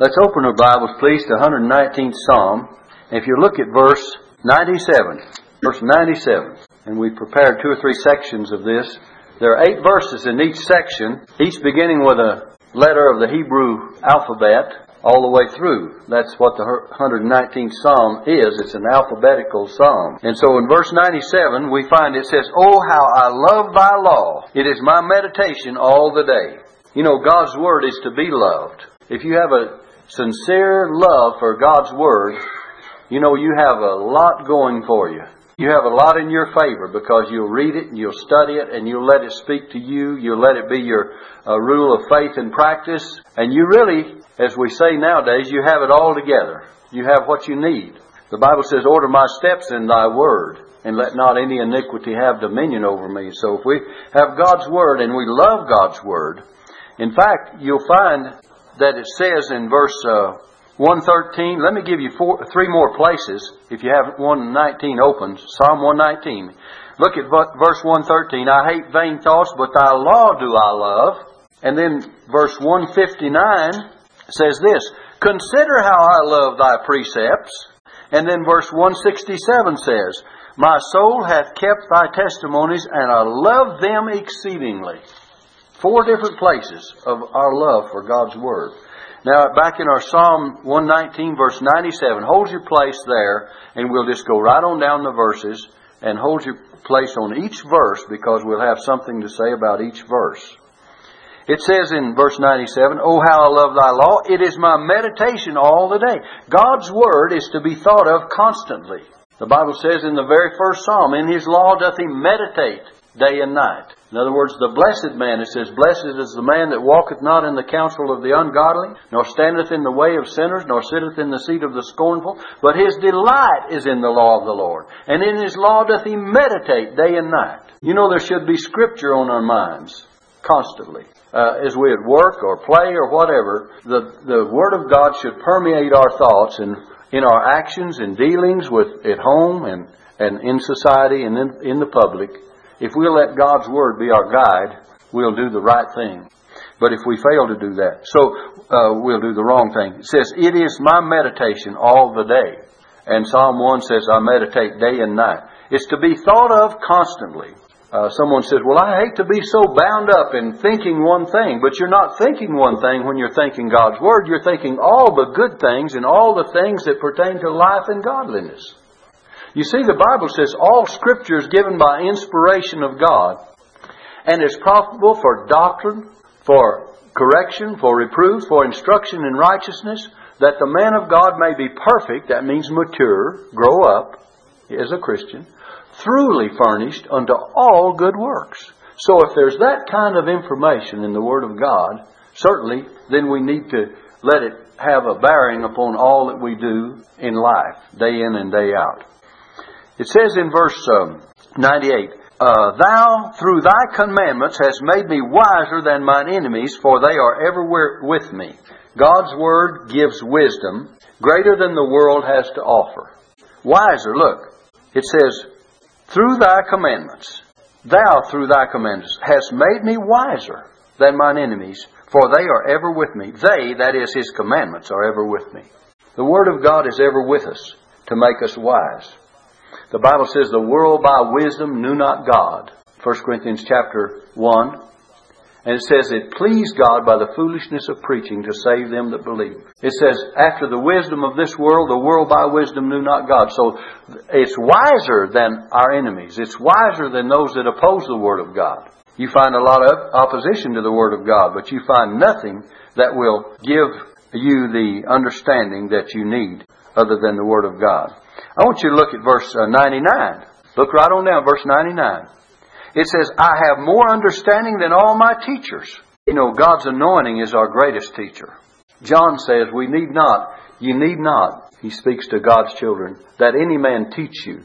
Let's open our Bibles, please, to 119th Psalm. If you look at verse 97, verse 97, and we prepared two or three sections of this. There are eight verses in each section, each beginning with a letter of the Hebrew alphabet all the way through. That's what the 119th Psalm is. It's an alphabetical psalm. And so in verse 97, we find it says, Oh, how I love thy law. It is my meditation all the day. You know, God's Word is to be loved. If you have a sincere love for God's Word, you know you have a lot going for you. You have a lot in your favor because you'll read it and you'll study it and you'll let it speak to you. You'll let it be your uh, rule of faith and practice. And you really, as we say nowadays, you have it all together. You have what you need. The Bible says, Order my steps in thy word and let not any iniquity have dominion over me. So if we have God's word and we love God's word, in fact, you'll find that it says in verse uh, 113, let me give you four, three more places if you have 119 open. Psalm 119. Look at verse 113. I hate vain thoughts, but thy law do I love. And then verse 159 says this Consider how I love thy precepts. And then verse 167 says, My soul hath kept thy testimonies, and I love them exceedingly. Four different places of our love for God's Word. Now, back in our Psalm 119, verse 97, hold your place there, and we'll just go right on down the verses and hold your place on each verse because we'll have something to say about each verse. It says in verse 97, Oh, how I love thy law. It is my meditation all the day. God's word is to be thought of constantly. The Bible says in the very first psalm, In his law doth he meditate day and night. In other words, the blessed man, it says, Blessed is the man that walketh not in the counsel of the ungodly, nor standeth in the way of sinners, nor sitteth in the seat of the scornful, but his delight is in the law of the Lord. And in his law doth he meditate day and night. You know, there should be scripture on our minds constantly. Uh, as we at work or play or whatever, the, the Word of God should permeate our thoughts and in our actions and dealings with at home and, and in society and in, in the public. If we'll let God's Word be our guide, we'll do the right thing. But if we fail to do that, so uh, we'll do the wrong thing. It says, It is my meditation all the day. And Psalm 1 says, I meditate day and night. It's to be thought of constantly. Uh, someone says, Well, I hate to be so bound up in thinking one thing, but you're not thinking one thing when you're thinking God's Word. You're thinking all the good things and all the things that pertain to life and godliness. You see, the Bible says all Scripture is given by inspiration of God and is profitable for doctrine, for correction, for reproof, for instruction in righteousness, that the man of God may be perfect, that means mature, grow up as a Christian, truly furnished unto all good works. So if there's that kind of information in the Word of God, certainly then we need to let it have a bearing upon all that we do in life, day in and day out. It says in verse um, 98, uh, Thou through thy commandments hast made me wiser than mine enemies, for they are everywhere with me. God's word gives wisdom greater than the world has to offer. Wiser, look, it says, Through thy commandments, thou through thy commandments hast made me wiser than mine enemies, for they are ever with me. They, that is, his commandments, are ever with me. The word of God is ever with us to make us wise. The Bible says the world by wisdom knew not God. 1 Corinthians chapter 1. And it says it pleased God by the foolishness of preaching to save them that believe. It says, after the wisdom of this world, the world by wisdom knew not God. So it's wiser than our enemies. It's wiser than those that oppose the Word of God. You find a lot of opposition to the Word of God, but you find nothing that will give you the understanding that you need other than the Word of God. I want you to look at verse uh, 99. Look right on down, verse 99. It says, I have more understanding than all my teachers. You know, God's anointing is our greatest teacher. John says, We need not, you need not, he speaks to God's children, that any man teach you,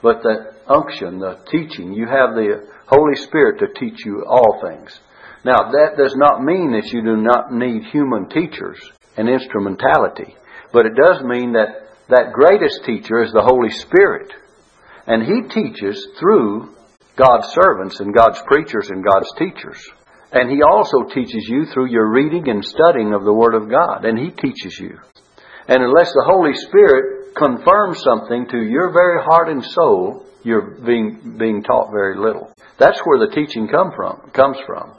but that unction, the teaching, you have the Holy Spirit to teach you all things. Now, that does not mean that you do not need human teachers and instrumentality, but it does mean that that greatest teacher is the Holy Spirit. And He teaches through God's servants and God's preachers and God's teachers. And He also teaches you through your reading and studying of the Word of God. And He teaches you. And unless the Holy Spirit confirms something to your very heart and soul, you're being, being taught very little. That's where the teaching come from, comes from.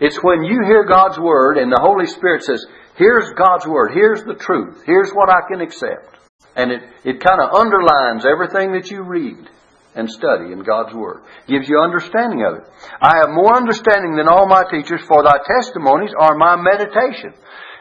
It's when you hear God's Word and the Holy Spirit says, here's God's Word, here's the truth, here's what I can accept. And it, it kind of underlines everything that you read and study in God's Word. Gives you understanding of it. I have more understanding than all my teachers, for thy testimonies are my meditation.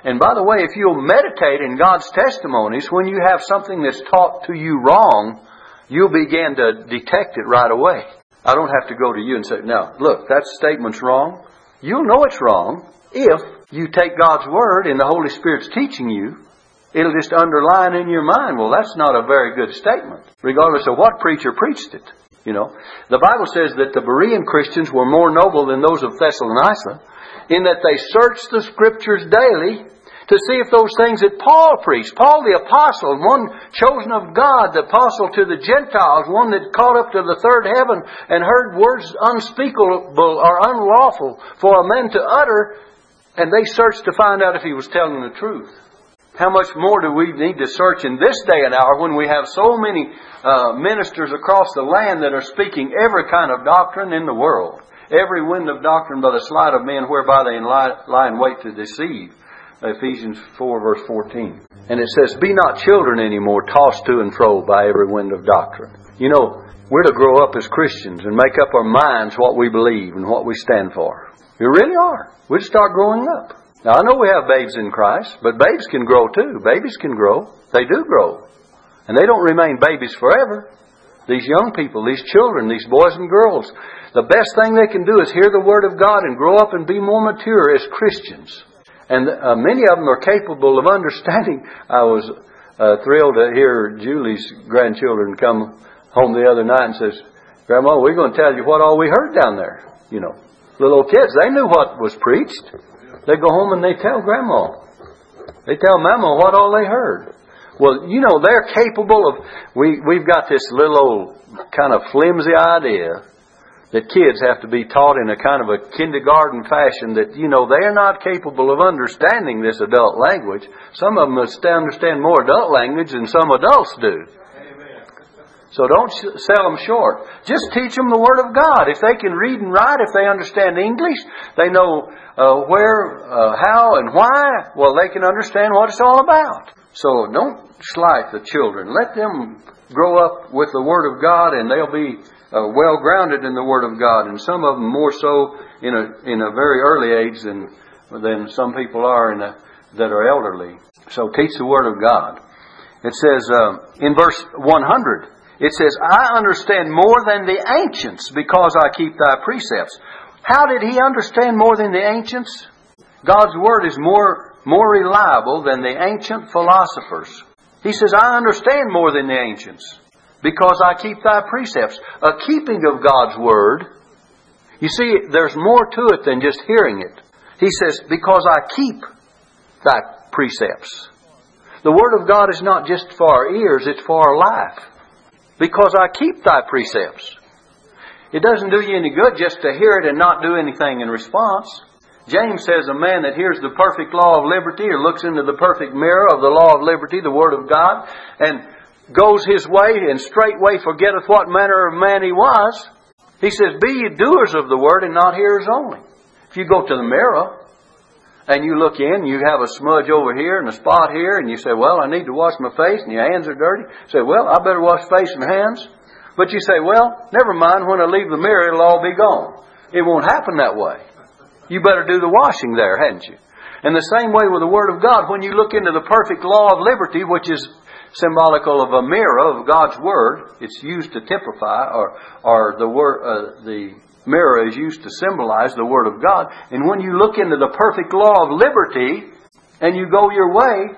And by the way, if you'll meditate in God's testimonies, when you have something that's taught to you wrong, you'll begin to detect it right away. I don't have to go to you and say, now, look, that statement's wrong. You'll know it's wrong if you take God's Word and the Holy Spirit's teaching you. It'll just underline in your mind, well, that's not a very good statement, regardless of what preacher preached it. You know, the Bible says that the Berean Christians were more noble than those of Thessalonica in that they searched the Scriptures daily to see if those things that Paul preached, Paul the apostle, one chosen of God, the apostle to the Gentiles, one that caught up to the third heaven and heard words unspeakable or unlawful for a man to utter, and they searched to find out if he was telling the truth. How much more do we need to search in this day and hour when we have so many uh, ministers across the land that are speaking every kind of doctrine in the world? Every wind of doctrine by the sleight of men whereby they lie, lie in wait to deceive. Ephesians 4 verse 14. And it says, Be not children anymore, tossed to and fro by every wind of doctrine. You know, we're to grow up as Christians and make up our minds what we believe and what we stand for. We really are. We start growing up. Now I know we have babes in Christ, but babes can grow too. Babies can grow. They do grow. And they don't remain babies forever. These young people, these children, these boys and girls, the best thing they can do is hear the Word of God and grow up and be more mature as Christians. And uh, many of them are capable of understanding. I was uh, thrilled to hear Julie's grandchildren come home the other night and says, Grandma, we're going to tell you what all we heard down there. You know, little kids, they knew what was preached. They go home and they tell Grandma. They tell Mama what all they heard. Well, you know, they're capable of, we, we've got this little old kind of flimsy idea that kids have to be taught in a kind of a kindergarten fashion that, you know, they're not capable of understanding this adult language. Some of them understand more adult language than some adults do. So don't sell them short. Just teach them the Word of God. If they can read and write, if they understand English, they know uh, where, uh, how, and why, well, they can understand what it's all about. So don't slight the children. Let them grow up with the Word of God and they'll be uh, well grounded in the Word of God, and some of them more so in a in a very early age than than some people are in a, that are elderly. So teach the Word of God. It says uh, in verse 100. It says, "I understand more than the ancients because I keep Thy precepts." How did he understand more than the ancients? God's Word is more more reliable than the ancient philosophers. He says, I understand more than the ancients because I keep thy precepts. A keeping of God's word. You see, there's more to it than just hearing it. He says, because I keep thy precepts. The word of God is not just for our ears, it's for our life. Because I keep thy precepts. It doesn't do you any good just to hear it and not do anything in response. James says a man that hears the perfect law of liberty or looks into the perfect mirror of the law of liberty, the Word of God, and goes his way and straightway forgetteth what manner of man he was. He says, Be ye doers of the word and not hearers only. If you go to the mirror and you look in, you have a smudge over here and a spot here, and you say, Well, I need to wash my face, and your hands are dirty. You say, Well, I better wash face and hands. But you say, Well, never mind, when I leave the mirror, it'll all be gone. It won't happen that way. You better do the washing there, hadn't you? And the same way with the Word of God, when you look into the perfect law of liberty, which is symbolical of a mirror of God's Word. It's used to typify, or, or the, word, uh, the mirror is used to symbolize the Word of God. And when you look into the perfect law of liberty and you go your way,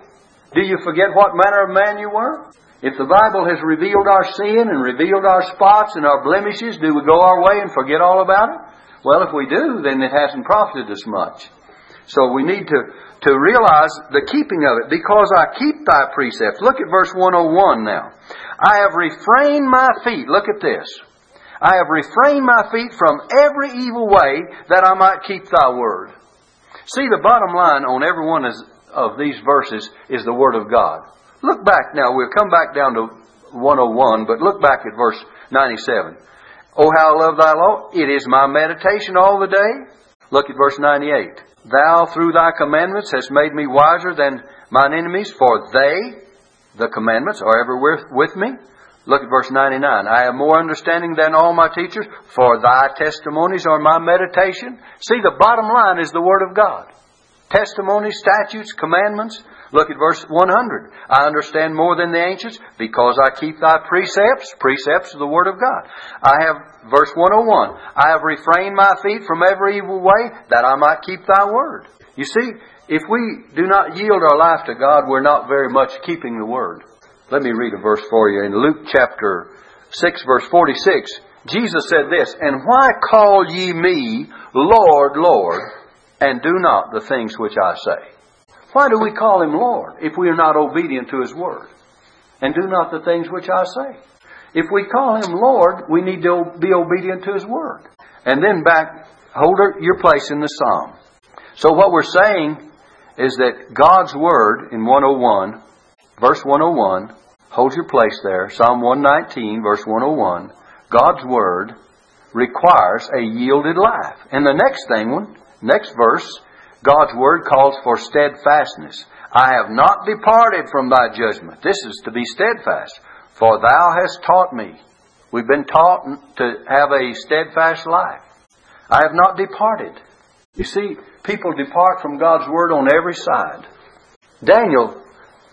do you forget what manner of man you were? If the Bible has revealed our sin and revealed our spots and our blemishes, do we go our way and forget all about it? Well, if we do, then it hasn't profited us much. So we need to, to realize the keeping of it. Because I keep thy precepts. Look at verse 101 now. I have refrained my feet. Look at this. I have refrained my feet from every evil way that I might keep thy word. See, the bottom line on every one of these verses is the word of God. Look back now. We'll come back down to 101, but look back at verse 97. Oh, how I love thy law. It is my meditation all the day. Look at verse 98. Thou through thy commandments hast made me wiser than mine enemies, for they, the commandments, are ever with me. Look at verse 99. I have more understanding than all my teachers, for thy testimonies are my meditation. See, the bottom line is the Word of God. Testimonies, statutes, commandments. Look at verse 100. I understand more than the ancients because I keep thy precepts. Precepts of the Word of God. I have, verse 101, I have refrained my feet from every evil way that I might keep thy Word. You see, if we do not yield our life to God, we're not very much keeping the Word. Let me read a verse for you. In Luke chapter 6, verse 46, Jesus said this, And why call ye me Lord, Lord, and do not the things which I say? Why do we call him Lord if we are not obedient to his word? And do not the things which I say. If we call him Lord, we need to be obedient to his word. And then back, hold your place in the psalm. So what we're saying is that God's word in 101, verse 101, hold your place there. Psalm 119, verse 101, God's word requires a yielded life. And the next thing one, next verse, God's word calls for steadfastness. I have not departed from thy judgment. This is to be steadfast. For thou hast taught me. We've been taught to have a steadfast life. I have not departed. You see, people depart from God's word on every side. Daniel,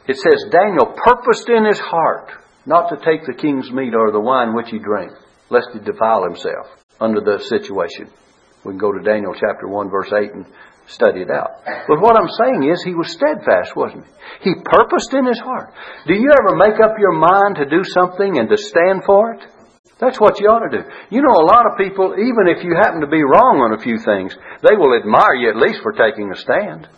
it says, Daniel purposed in his heart not to take the king's meat or the wine which he drank, lest he defile himself under the situation. We can go to Daniel chapter 1 verse 8 and study it out. But what I'm saying is he was steadfast, wasn't he? He purposed in his heart. Do you ever make up your mind to do something and to stand for it? That's what you ought to do. You know, a lot of people, even if you happen to be wrong on a few things, they will admire you at least for taking a stand.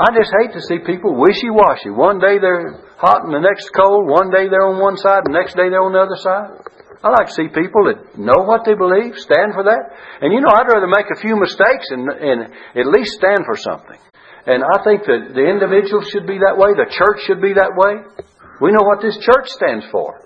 I just hate to see people wishy-washy. One day they're hot and the next cold. One day they're on one side, the next day they're on the other side. I like to see people that know what they believe, stand for that. And you know, I'd rather make a few mistakes and, and at least stand for something. And I think that the individual should be that way, the church should be that way. We know what this church stands for.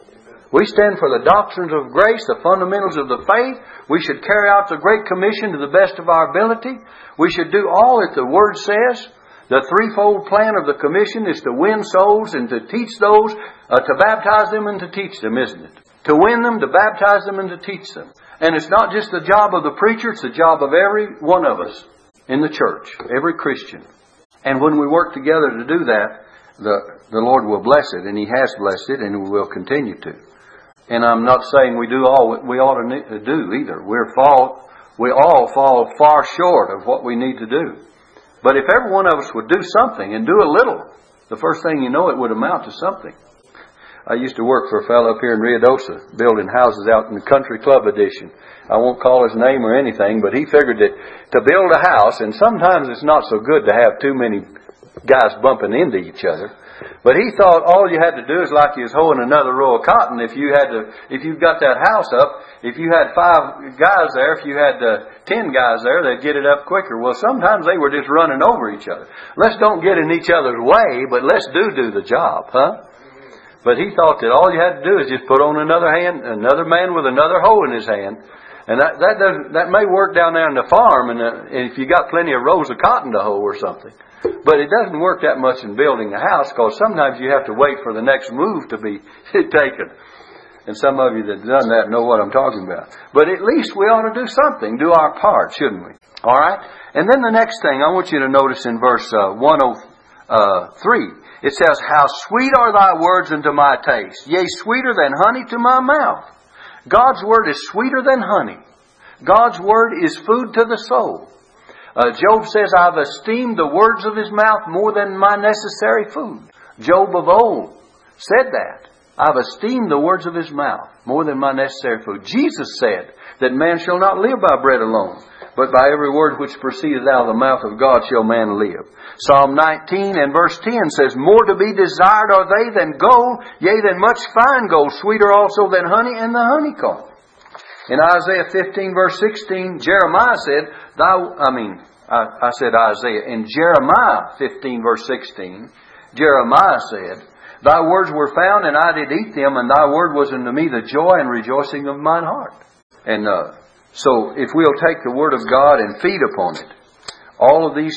We stand for the doctrines of grace, the fundamentals of the faith. We should carry out the Great Commission to the best of our ability. We should do all that the Word says. The threefold plan of the Commission is to win souls and to teach those, uh, to baptize them and to teach them, isn't it? to win them, to baptize them, and to teach them. And it's not just the job of the preacher, it's the job of every one of us in the church, every Christian. And when we work together to do that, the, the Lord will bless it, and He has blessed it, and we will continue to. And I'm not saying we do all we ought to do either. We're fall, we all fall far short of what we need to do. But if every one of us would do something and do a little, the first thing you know, it would amount to something. I used to work for a fellow up here in Ruidoso, building houses out in the country club edition. I won't call his name or anything, but he figured that to build a house, and sometimes it's not so good to have too many guys bumping into each other. But he thought all you had to do is like you was hoeing another row of cotton. If you had to, if you got that house up, if you had five guys there, if you had uh, ten guys there, they'd get it up quicker. Well, sometimes they were just running over each other. Let's don't get in each other's way, but let's do do the job, huh? But he thought that all you had to do is just put on another hand, another man with another hoe in his hand. And that, that doesn't, that may work down there on the farm and, uh, if you got plenty of rows of cotton to hoe or something. But it doesn't work that much in building a house because sometimes you have to wait for the next move to be taken. And some of you that have done that know what I'm talking about. But at least we ought to do something, do our part, shouldn't we? All right? And then the next thing I want you to notice in verse uh, 103 it says, How sweet are thy words unto my taste, yea, sweeter than honey to my mouth. God's word is sweeter than honey. God's word is food to the soul. Uh, Job says, I've esteemed the words of his mouth more than my necessary food. Job of old said that. I've esteemed the words of his mouth more than my necessary food. Jesus said that man shall not live by bread alone, but by every word which proceedeth out of the mouth of God shall man live. Psalm 19 and verse 10 says, More to be desired are they than gold, yea, than much fine gold, sweeter also than honey and the honeycomb. In Isaiah 15 verse 16, Jeremiah said, Thou, I mean, I, I said Isaiah. In Jeremiah 15 verse 16, Jeremiah said, Thy words were found, and I did eat them, and thy word was unto me the joy and rejoicing of mine heart. And uh, so, if we'll take the word of God and feed upon it, all of these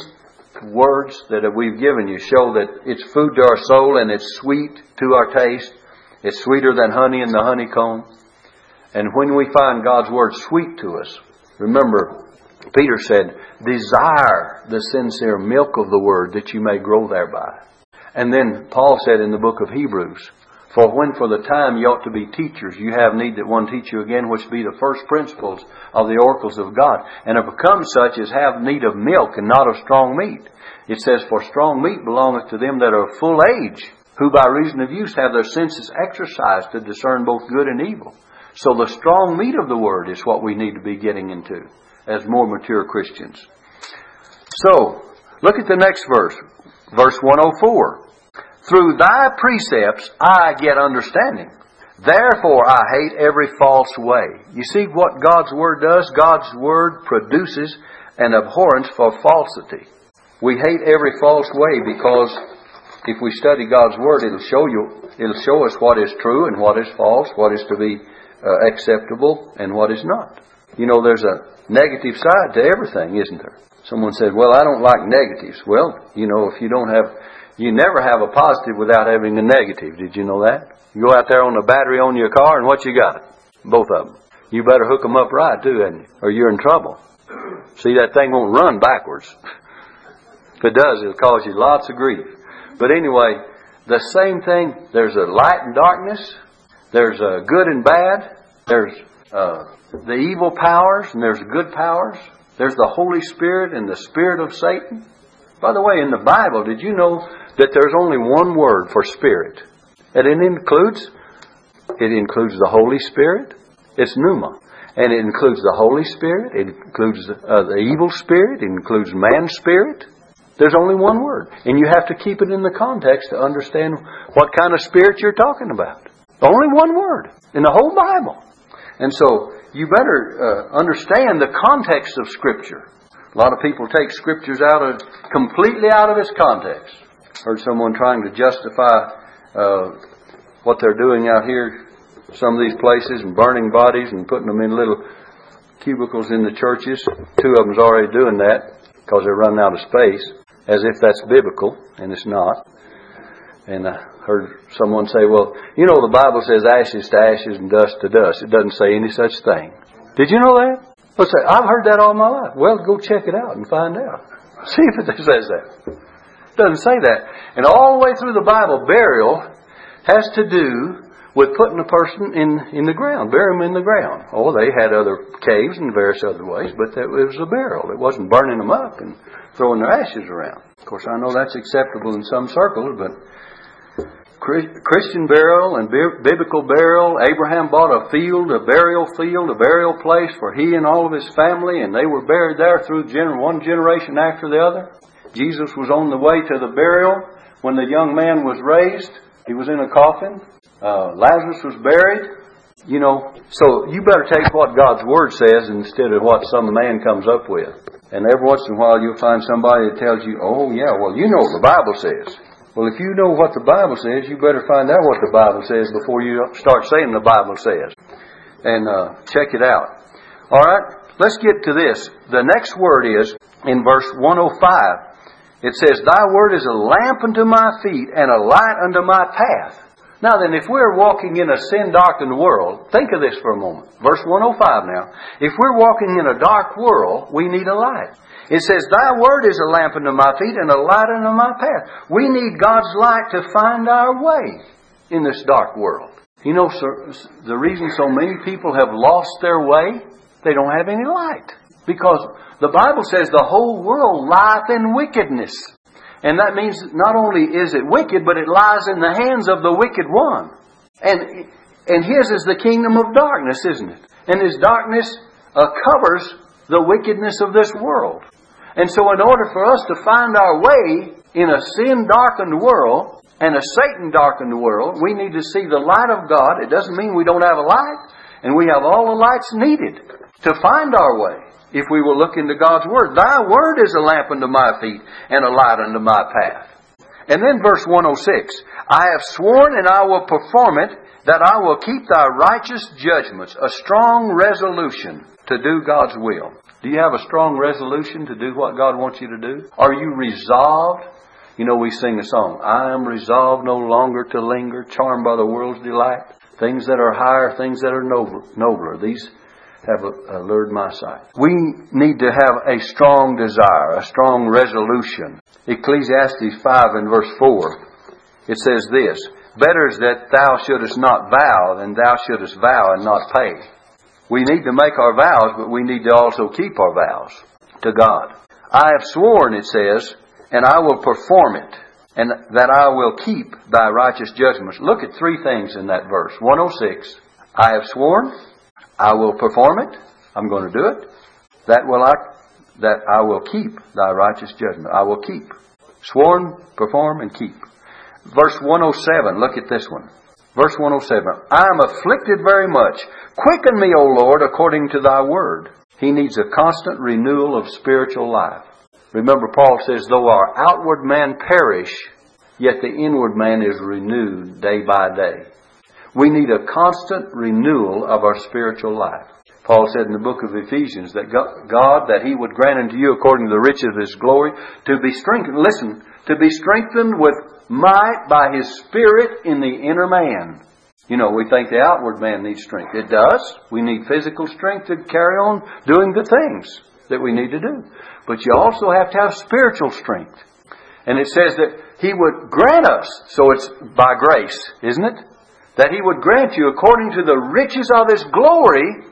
words that we've given you show that it's food to our soul and it's sweet to our taste. It's sweeter than honey in the honeycomb. And when we find God's Word sweet to us, remember, Peter said, desire the sincere milk of the Word that you may grow thereby. And then Paul said in the book of Hebrews, for when for the time you ought to be teachers, you have need that one teach you again, which be the first principles of the oracles of God, and have become such as have need of milk and not of strong meat. It says, For strong meat belongeth to them that are of full age, who by reason of use have their senses exercised to discern both good and evil. So the strong meat of the Word is what we need to be getting into as more mature Christians. So, look at the next verse, verse 104. Through thy precepts I get understanding. Therefore I hate every false way. You see what God's Word does? God's Word produces an abhorrence for falsity. We hate every false way because if we study God's Word, it'll show you, it'll show us what is true and what is false, what is to be uh, acceptable and what is not. You know, there's a negative side to everything, isn't there? Someone said, well, I don't like negatives. Well, you know, if you don't have, you never have a positive without having a negative. Did you know that? You go out there on the battery on your car and what you got? Both of them. You better hook them up right too, hadn't you? or you're in trouble. See, that thing won't run backwards. If it does, it'll cause you lots of grief. But anyway, the same thing, there's a light and darkness, there's a good and bad. There's uh, the evil powers and there's good powers. There's the Holy Spirit and the Spirit of Satan. By the way, in the Bible, did you know that there's only one word for spirit? And it includes it includes the Holy Spirit. It's pneuma. And it includes the Holy Spirit. It includes uh, the evil spirit. It includes man's spirit. There's only one word. And you have to keep it in the context to understand what kind of spirit you're talking about. Only one word in the whole Bible. And so you better uh, understand the context of Scripture. A lot of people take Scriptures out of completely out of its context. Heard someone trying to justify uh, what they're doing out here, some of these places, and burning bodies and putting them in little cubicles in the churches. Two of them's already doing that because they're running out of space, as if that's biblical, and it's not. And I heard someone say, well, you know, the Bible says ashes to ashes and dust to dust. It doesn't say any such thing. Did you know that? What's that? I've heard that all my life. Well, go check it out and find out. See if it says that. Doesn't say that. And all the way through the Bible, burial has to do with putting a person in, in the ground, bury them in the ground. Oh, they had other caves and various other ways, but it was a burial. It wasn't burning them up and throwing their ashes around. Of course, I know that's acceptable in some circles, but Christian burial and biblical burial. Abraham bought a field, a burial field, a burial place for he and all of his family, and they were buried there through one generation after the other. Jesus was on the way to the burial when the young man was raised. He was in a coffin. Uh, Lazarus was buried. You know, so you better take what God's Word says instead of what some man comes up with. And every once in a while you'll find somebody that tells you, oh yeah, well you know what the Bible says. Well, if you know what the Bible says, you better find out what the Bible says before you start saying the Bible says. And uh, check it out. All right, let's get to this. The next word is in verse 105. It says, Thy word is a lamp unto my feet and a light unto my path. Now then, if we're walking in a sin darkened world, think of this for a moment. Verse 105 now. If we're walking in a dark world, we need a light. It says, Thy word is a lamp unto my feet and a light unto my path. We need God's light to find our way in this dark world. You know, sir, the reason so many people have lost their way, they don't have any light. Because the Bible says the whole world lieth in wickedness. And that means not only is it wicked, but it lies in the hands of the wicked one. And, and his is the kingdom of darkness, isn't it? And his darkness uh, covers the wickedness of this world. And so, in order for us to find our way in a sin darkened world and a Satan darkened world, we need to see the light of God. It doesn't mean we don't have a light, And we have all the lights needed to find our way if we will look into God's Word. Thy Word is a lamp unto my feet and a light unto my path. And then verse 106 I have sworn and I will perform it that I will keep thy righteous judgments, a strong resolution to do God's will. Do you have a strong resolution to do what God wants you to do? Are you resolved? You know, we sing a song, I am resolved no longer to linger, charmed by the world's delight. Things that are higher, things that are nobler. These have allured my sight. We need to have a strong desire, a strong resolution. Ecclesiastes 5 and verse 4, it says this, Better is that thou shouldest not vow than thou shouldest vow and not pay. We need to make our vows, but we need to also keep our vows to God. I have sworn, it says, and I will perform it, and that I will keep thy righteous judgments. Look at three things in that verse. 106. I have sworn, I will perform it, I'm going to do it. That will I, that I will keep thy righteous judgment. I will keep. Sworn, perform, and keep. Verse 107, look at this one. Verse 107, I am afflicted very much. Quicken me, O Lord, according to thy word. He needs a constant renewal of spiritual life. Remember, Paul says, though our outward man perish, yet the inward man is renewed day by day. We need a constant renewal of our spiritual life. Paul said in the book of Ephesians that God, that He would grant unto you according to the riches of His glory, to be strengthened, listen, to be strengthened with might by His Spirit in the inner man. You know, we think the outward man needs strength. It does. We need physical strength to carry on doing the things that we need to do. But you also have to have spiritual strength. And it says that He would grant us, so it's by grace, isn't it? That He would grant you according to the riches of His glory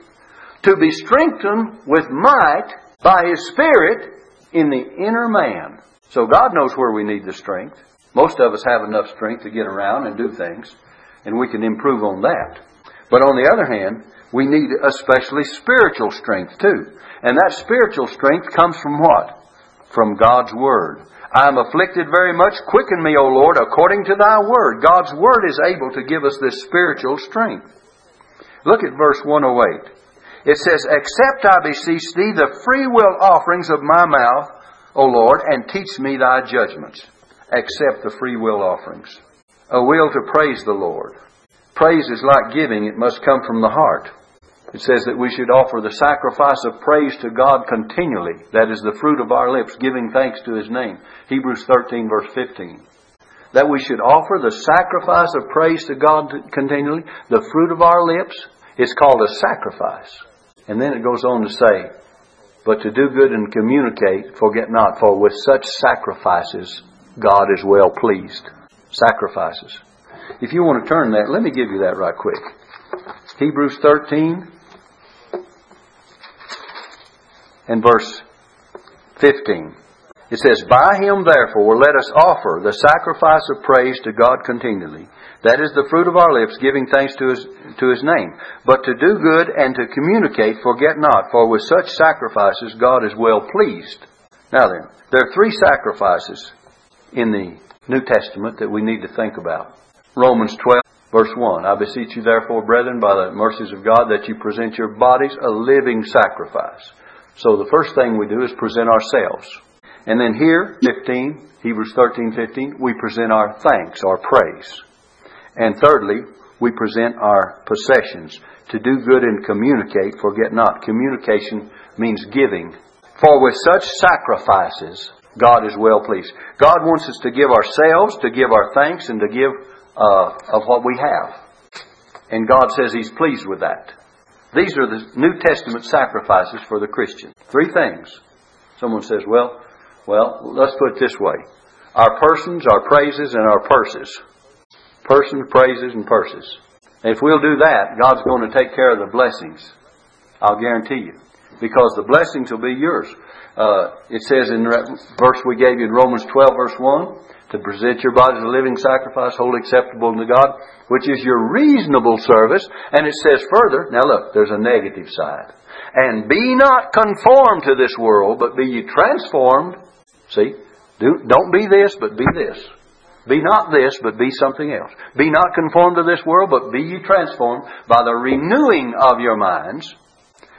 to be strengthened with might by His Spirit in the inner man. So God knows where we need the strength. Most of us have enough strength to get around and do things, and we can improve on that. But on the other hand, we need especially spiritual strength too. And that spiritual strength comes from what? From God's Word. I am afflicted very much. Quicken me, O Lord, according to thy word. God's word is able to give us this spiritual strength. Look at verse 108. It says, Accept, I beseech thee, the free will offerings of my mouth, O Lord, and teach me thy judgments accept the free will offerings. A will to praise the Lord. Praise is like giving, it must come from the heart. It says that we should offer the sacrifice of praise to God continually. That is the fruit of our lips, giving thanks to His name. Hebrews 13, verse 15. That we should offer the sacrifice of praise to God continually. The fruit of our lips is called a sacrifice. And then it goes on to say, But to do good and communicate, forget not, for with such sacrifices God is well pleased. Sacrifices. If you want to turn that, let me give you that right quick. Hebrews 13 and verse 15. It says, By him therefore let us offer the sacrifice of praise to God continually. That is the fruit of our lips, giving thanks to his, to his name. But to do good and to communicate, forget not, for with such sacrifices God is well pleased. Now then, there are three sacrifices in the New Testament that we need to think about. Romans 12, verse 1. I beseech you, therefore, brethren, by the mercies of God, that you present your bodies a living sacrifice. So the first thing we do is present ourselves. And then here, 15, Hebrews 13, 15, we present our thanks, our praise. And thirdly, we present our possessions. To do good and communicate, forget not. Communication means giving. For with such sacrifices, God is well pleased. God wants us to give ourselves, to give our thanks, and to give uh, of what we have. And God says He's pleased with that. These are the New Testament sacrifices for the Christian. Three things. Someone says, well, well, let's put it this way. Our persons, our praises, and our purses. Persons, praises, and purses. if we'll do that, God's going to take care of the blessings. I'll guarantee you. Because the blessings will be yours. Uh, it says in the verse we gave you in Romans 12, verse 1, to present your body as a living sacrifice, holy acceptable to God, which is your reasonable service. And it says further, now look, there's a negative side. And be not conformed to this world, but be ye transformed. See? Do, don't be this, but be this. Be not this, but be something else. Be not conformed to this world, but be ye transformed by the renewing of your minds.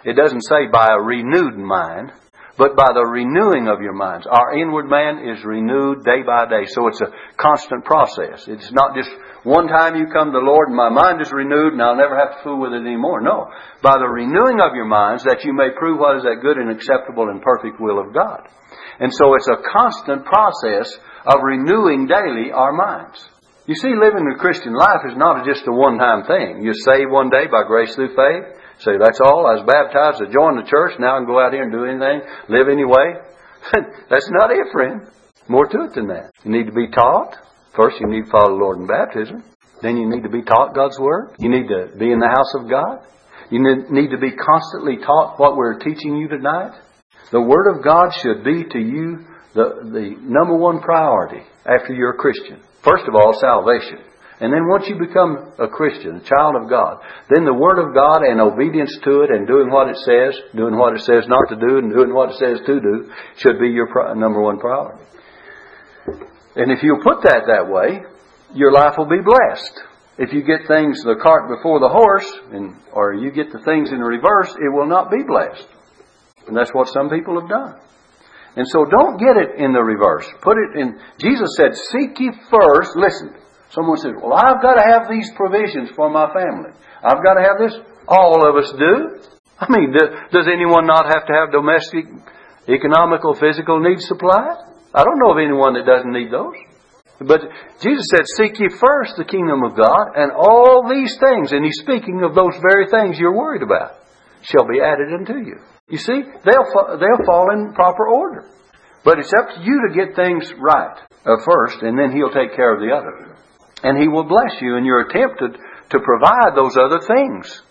It doesn't say by a renewed mind, but by the renewing of your minds. Our inward man is renewed day by day. So it's a constant process. It's not just one time you come to the Lord and my mind is renewed and I'll never have to fool with it anymore. No. By the renewing of your minds that you may prove what is that good and acceptable and perfect will of God. And so it's a constant process of renewing daily our minds. You see, living the Christian life is not just a one-time thing. You're saved one day by grace through faith. Say, that's all. I was baptized to join the church. Now I can go out here and do anything, live anyway. that's not it, friend. More to it than that. You need to be taught. First, you need to follow the Lord in baptism. Then you need to be taught God's Word. You need to be in the house of God. You need to be constantly taught what we're teaching you tonight. The Word of God should be to you the, the number one priority after you're a Christian. First of all, salvation. And then once you become a Christian, a child of God, then the Word of God and obedience to it and doing what it says, doing what it says not to do and doing what it says to do should be your number one priority. And if you put that that way, your life will be blessed. If you get things the cart before the horse, and, or you get the things in the reverse, it will not be blessed. And that's what some people have done. And so don't get it in the reverse. Put it in, Jesus said, seek ye first, listen, someone says, well, I've got to have these provisions for my family. I've got to have this. All of us do. I mean, does anyone not have to have domestic, economical, physical needs supplied? I don't know of anyone that doesn't need those. But Jesus said, Seek ye first the kingdom of God, and all these things, and He's speaking of those very things you're worried about, shall be added unto you. You see, they'll, they'll fall in proper order. But it's up to you to get things right uh, first, and then He'll take care of the other. And He will bless you in your attempt to, to provide those other things.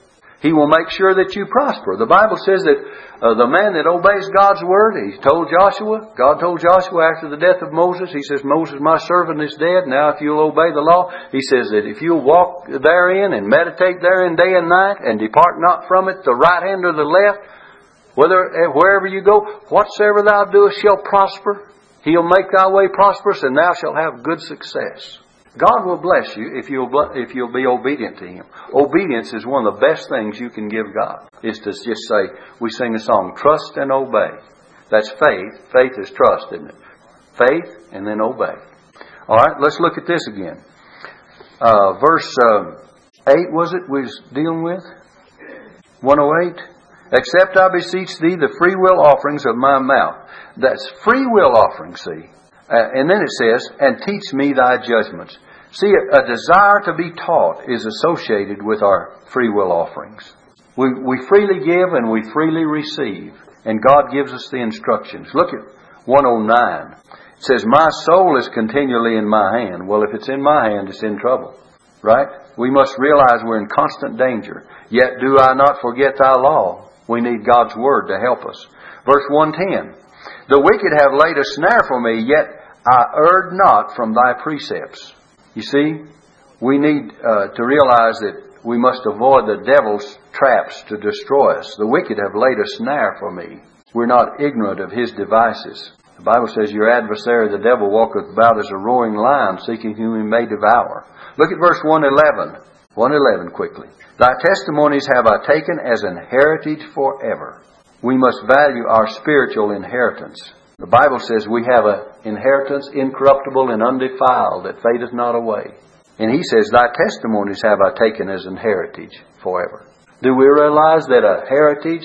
He will make sure that you prosper. The Bible says that uh, the man that obeys God's word, he told Joshua, God told Joshua after the death of Moses, he says, Moses, my servant, is dead. Now if you'll obey the law, he says that if you'll walk therein and meditate therein day and night and depart not from it, the right hand or the left, whether eh, wherever you go, whatsoever thou doest shall prosper. He'll make thy way prosperous, and thou shalt have good success. God will bless you if you'll, if you'll be obedient to Him. Obedience is one of the best things you can give God, is to just say, we sing a song, trust and obey. That's faith. Faith is trust, isn't it? Faith and then obey. All right, let's look at this again. Uh, verse uh, 8 was it we was dealing with? 108? Accept, I beseech thee, the free will offerings of my mouth. That's free will offerings, see. Uh, and then it says, and teach me thy judgments. See, a, desire to be taught is associated with our free will offerings. We, we freely give and we freely receive, and God gives us the instructions. Look at 109. It says, My soul is continually in my hand. Well, if it's in my hand, it's in trouble. Right? We must realize we're in constant danger. Yet do I not forget thy law. We need God's word to help us. Verse 110. The wicked have laid a snare for me, yet I erred not from thy precepts. You see, we need uh, to realize that we must avoid the devil's traps to destroy us. The wicked have laid a snare for me. We're not ignorant of his devices. The Bible says, Your adversary, the devil, walketh about as a roaring lion, seeking whom he may devour. Look at verse 111. 111 quickly. Thy testimonies have I taken as an heritage forever. We must value our spiritual inheritance. The Bible says we have an inheritance incorruptible and undefiled that fadeth not away. And he says, Thy testimonies have I taken as an heritage forever. Do we realize that a heritage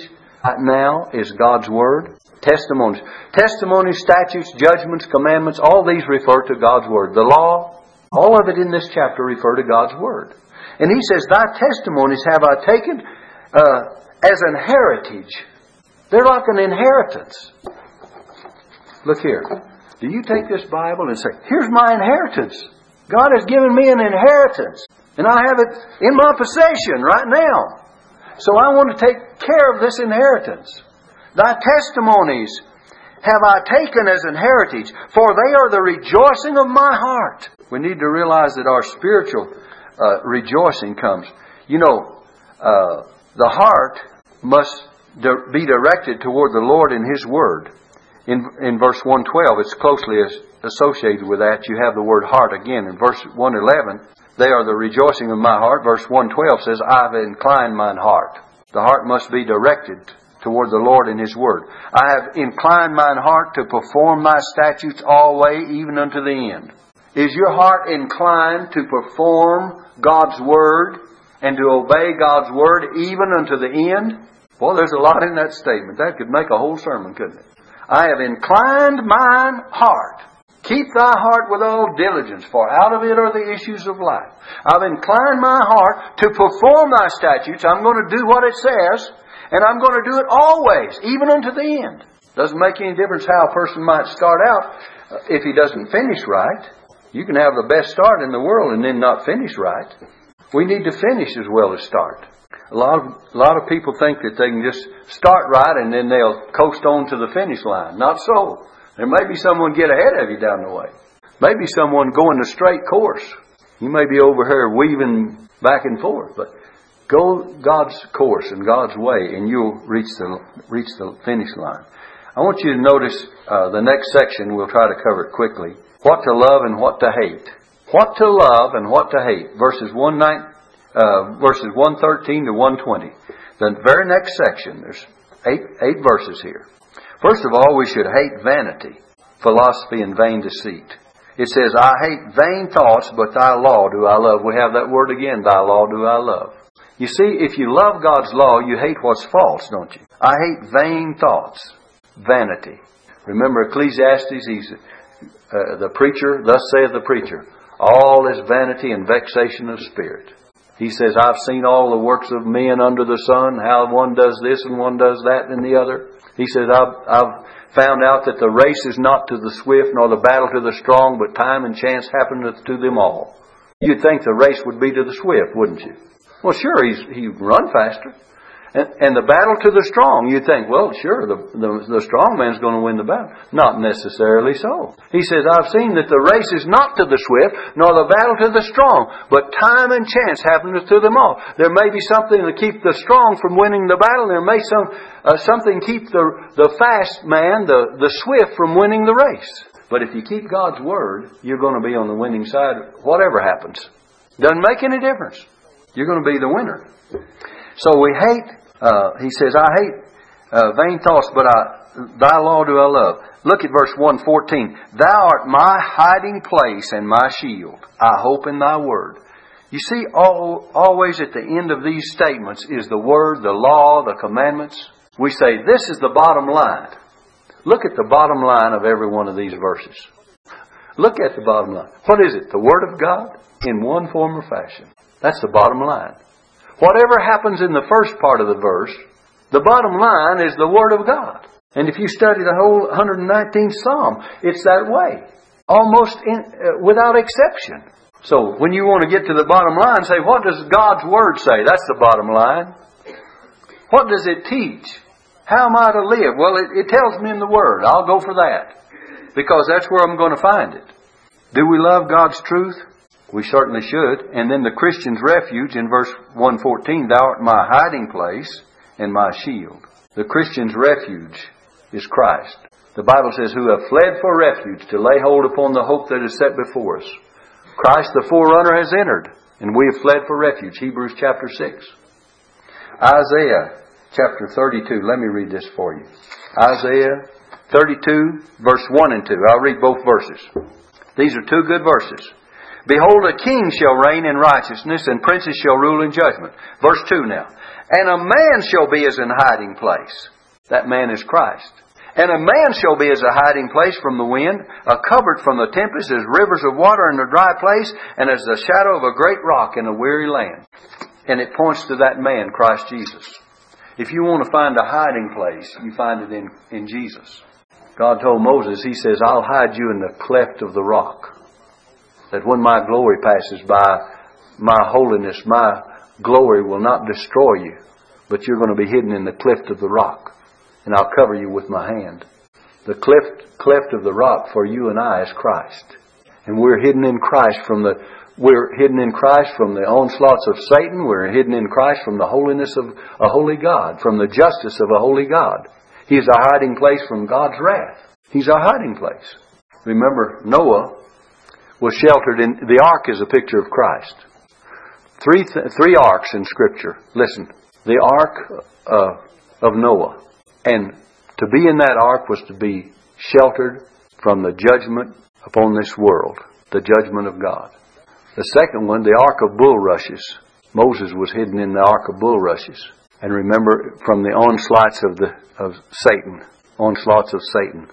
now is God's Word? Testimonies. Testimonies, statutes, judgments, commandments, all these refer to God's Word. The law, all of it in this chapter refer to God's Word. And he says, Thy testimonies have I taken uh, as an heritage. They're like an inheritance. Look here. Do you take this Bible and say, Here's my inheritance? God has given me an inheritance, and I have it in my possession right now. So I want to take care of this inheritance. Thy testimonies have I taken as an heritage, for they are the rejoicing of my heart. We need to realize that our spiritual uh, rejoicing comes. You know, uh, the heart must be directed toward the Lord and His Word in, in verse 112, it's closely associated with that, you have the word heart again. In verse 111, they are the rejoicing of my heart. Verse 112 says, I've inclined mine heart. The heart must be directed toward the Lord and His Word. I have inclined mine heart to perform my statutes alway, even unto the end. Is your heart inclined to perform God's Word and to obey God's Word even unto the end? Well, there's a lot in that statement. That could make a whole sermon, couldn't it? I have inclined mine heart. Keep thy heart with all diligence, for out of it are the issues of life. I've inclined my heart to perform thy statutes. I'm going to do what it says, and I'm going to do it always, even unto the end. Doesn't make any difference how a person might start out uh, if he doesn't finish right. You can have the best start in the world and then not finish right. We need to finish as well as start. A lot of, a lot of people think that they can just start right and then they'll coast on to the finish line. Not so. There may be someone get ahead of you down the way. Maybe someone going the straight course. You may be over here weaving back and forth, but go God's course and God's way, and you'll reach the reach the finish line. I want you to notice uh, the next section. We'll try to cover it quickly. What to love and what to hate. What to love and what to hate. Verses one nine, uh, verses 113 to 120. The very next section, there's eight, eight verses here. First of all, we should hate vanity, philosophy, and vain deceit. It says, I hate vain thoughts, but thy law do I love. We have that word again, thy law do I love. You see, if you love God's law, you hate what's false, don't you? I hate vain thoughts, vanity. Remember Ecclesiastes, he's uh, the preacher, thus saith the preacher, all is vanity and vexation of spirit. He says, I've seen all the works of men under the sun, how one does this and one does that and the other. He says, I've, I've found out that the race is not to the swift nor the battle to the strong, but time and chance happeneth to them all. You'd think the race would be to the swift, wouldn't you? Well, sure, he's, he'd run faster. And, and the battle to the strong, you think, well, sure, the, the, the strong man's going to win the battle. Not necessarily so. He says, I've seen that the race is not to the swift, nor the battle to the strong, but time and chance happeneth to them all. There may be something to keep the strong from winning the battle. There may some uh, something keep the the fast man, the the swift, from winning the race. But if you keep God's word, you're going to be on the winning side, whatever happens. Doesn't make any difference. You're going to be the winner. So we hate uh, he says, I hate uh, vain thoughts, but I, thy law do I love. Look at verse 114. Thou art my hiding place and my shield. I hope in thy word. You see, all, always at the end of these statements is the word, the law, the commandments. We say, this is the bottom line. Look at the bottom line of every one of these verses. Look at the bottom line. What is it? The Word of God in one form or fashion. That's the bottom line. Whatever happens in the first part of the verse, the bottom line is the Word of God. And if you study the whole 119th Psalm, it's that way. Almost in, uh, without exception. So when you want to get to the bottom line, say, what does God's Word say? That's the bottom line. What does it teach? How am I to live? Well, it, it tells me in the Word. I'll go for that. Because that's where I'm going to find it. Do we love God's truth? We certainly should. And then the Christian's refuge in verse 114, Thou art my hiding place and my shield. The Christian's refuge is Christ. The Bible says, Who have fled for refuge to lay hold upon the hope that is set before us. Christ the forerunner has entered, and we have fled for refuge. Hebrews chapter 6. Isaiah chapter 32. Let me read this for you. Isaiah 32, verse 1 and 2. I'll read both verses. These are two good verses. Behold, a king shall reign in righteousness, and princes shall rule in judgment. Verse 2 now. And a man shall be as an hiding place. That man is Christ. And a man shall be as a hiding place from the wind, a covert from the tempest, as rivers of water in a dry place, and as the shadow of a great rock in a weary land. And it points to that man, Christ Jesus. If you want to find a hiding place, you find it in, in Jesus. God told Moses, He says, I'll hide you in the cleft of the rock that when my glory passes by, my holiness, my glory will not destroy you, but you're going to be hidden in the cleft of the rock, and I'll cover you with my hand. The cleft, cleft of the rock for you and I is Christ. And we're hidden in Christ from the, we're hidden in Christ from the onslaughts of Satan. We're hidden in Christ from the holiness of a holy God, from the justice of a holy God. He is our hiding place from God's wrath. He's our hiding place. Remember, Noah was sheltered in, the ark is a picture of Christ. Three, th- three arks in Scripture. Listen, the ark uh, of Noah. And to be in that ark was to be sheltered from the judgment upon this world, the judgment of God. The second one, the ark of bulrushes. Moses was hidden in the ark of bulrushes. And remember, from the onslaughts of, the, of Satan, onslaughts of Satan.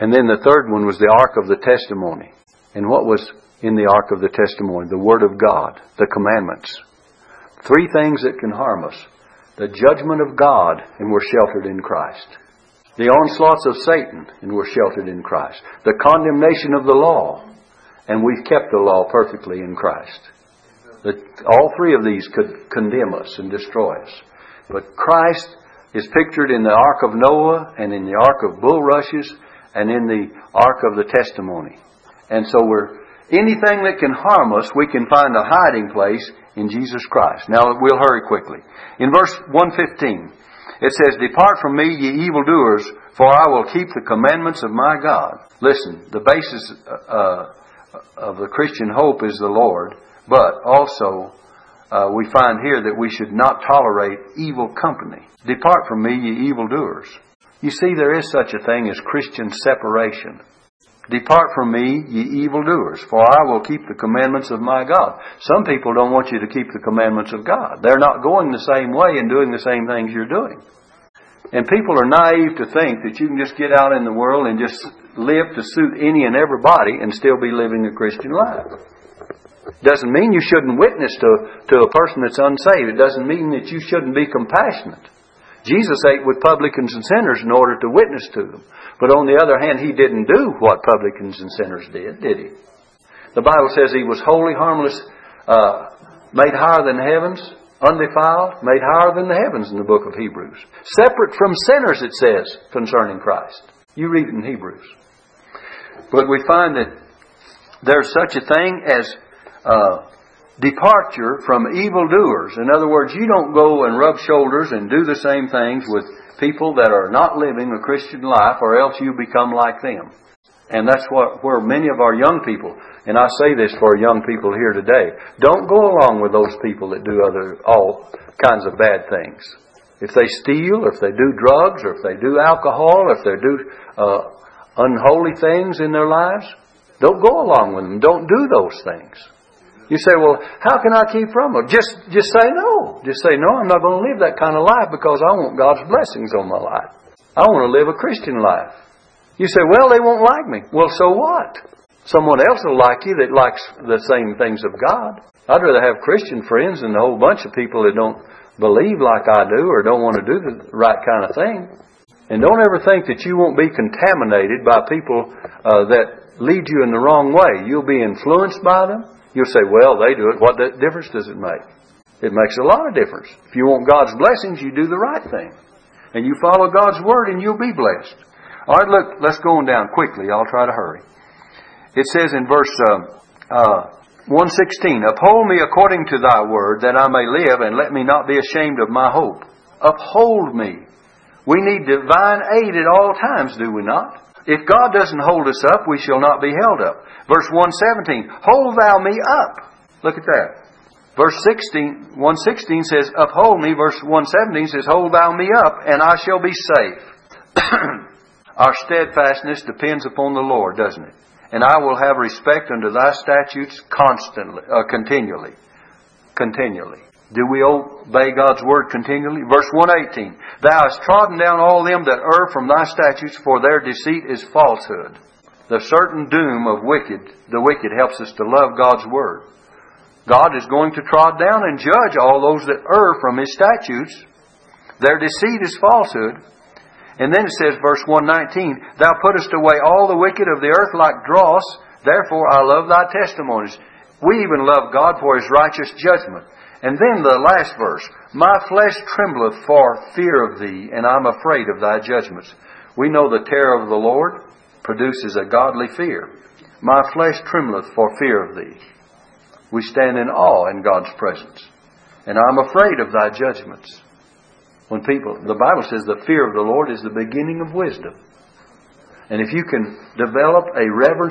And then the third one was the ark of the testimony. And what was in the ark of the testimony? The Word of God, the commandments. Three things that can harm us. The judgment of God, and we're sheltered in Christ. The onslaughts of Satan, and we're sheltered in Christ. The condemnation of the law, and we've kept the law perfectly in Christ. The, all three of these could condemn us and destroy us. But Christ is pictured in the Ark of Noah and in the Ark of bulrushes and in the Ark of the Testimony. And so we're, anything that can harm us, we can find a hiding place in Jesus Christ. Now we'll hurry quickly. In verse 115, it says, Depart from me, ye evildoers, for I will keep the commandments of my God. Listen, the basis uh, of the Christian hope is the Lord, but also uh, we find here that we should not tolerate evil company. Depart from me, ye evildoers. You see, there is such a thing as Christian separation. Depart from me, ye evildoers, for I will keep the commandments of my God. Some people don't want you to keep the commandments of God. They're not going the same way and doing the same things you're doing. And people are naive to think that you can just get out in the world and just live to suit any and everybody and still be living a Christian life. Doesn't mean you shouldn't witness to, to a person that's unsaved. It doesn't mean that you shouldn't be compassionate. Jesus ate with publicans and sinners in order to witness to them. But on the other hand, he didn't do what publicans and sinners did, did he? The Bible says he was holy harmless, uh, made higher than the heavens, undefiled, made higher than the heavens in the book of Hebrews. Separate from sinners, it says, concerning Christ. You read it in Hebrews. But we find that there's such a thing as uh, departure from evildoers. In other words, you don't go and rub shoulders and do the same things with people that are not living a Christian life, or else you become like them. And that's what where many of our young people, and I say this for young people here today, don't go along with those people that do other all kinds of bad things. If they steal, if they do drugs, or if they do alcohol, or if they do uh, unholy things in their lives, don't go along with them. Don't do those things. You say, well, how can I keep from it? Just, just say no. Just say, no, I'm not going to live that kind of life because I want God's blessings on my life. I want to live a Christian life. You say, well, they won't like me. Well, so what? Someone else will like you that likes the same things of God. I'd rather have Christian friends than a whole bunch of people that don't believe like I do or don't want to do the right kind of thing. And don't ever think that you won't be contaminated by people uh, that lead you in the wrong way. You'll be influenced by them. You'll say, well, they do it. What difference does it make? It makes a lot of difference. If you want God's blessings, you do the right thing. And you follow God's word and you'll be blessed. All right, look, let's go on down quickly. I'll try to hurry. It says in verse uh, uh, 116, Uphold me according to thy word, that I may live, and let me not be ashamed of my hope. Uphold me. We need divine aid at all times, do we not? If God doesn't hold us up, we shall not be held up. Verse 117, Hold thou me up. Look at that. Verse 16, 116 says, Uphold me. Verse 117 says, Hold thou me up, and I shall be safe. Our steadfastness depends upon the Lord, doesn't it? And I will have respect unto thy statutes constantly, uh, continually. Continually. Do we obey God's word continually? Verse 118. Thou hast trodden down all them that err from thy statutes, for their deceit is falsehood. The certain doom of wicked, the wicked helps us to love God's word. God is going to trod down and judge all those that err from his statutes. Their deceit is falsehood. And then it says, verse 119, Thou puttest away all the wicked of the earth like dross, therefore I love thy testimonies. We even love God for his righteous judgment. And then the last verse, My flesh trembleth for fear of thee, and I'm afraid of thy judgments. We know the terror of the Lord produces a godly fear. My flesh trembleth for fear of thee. We stand in awe in God's presence. And I'm afraid of thy judgments. When people, the Bible says the fear of the Lord is the beginning of wisdom. And if you can develop a reverence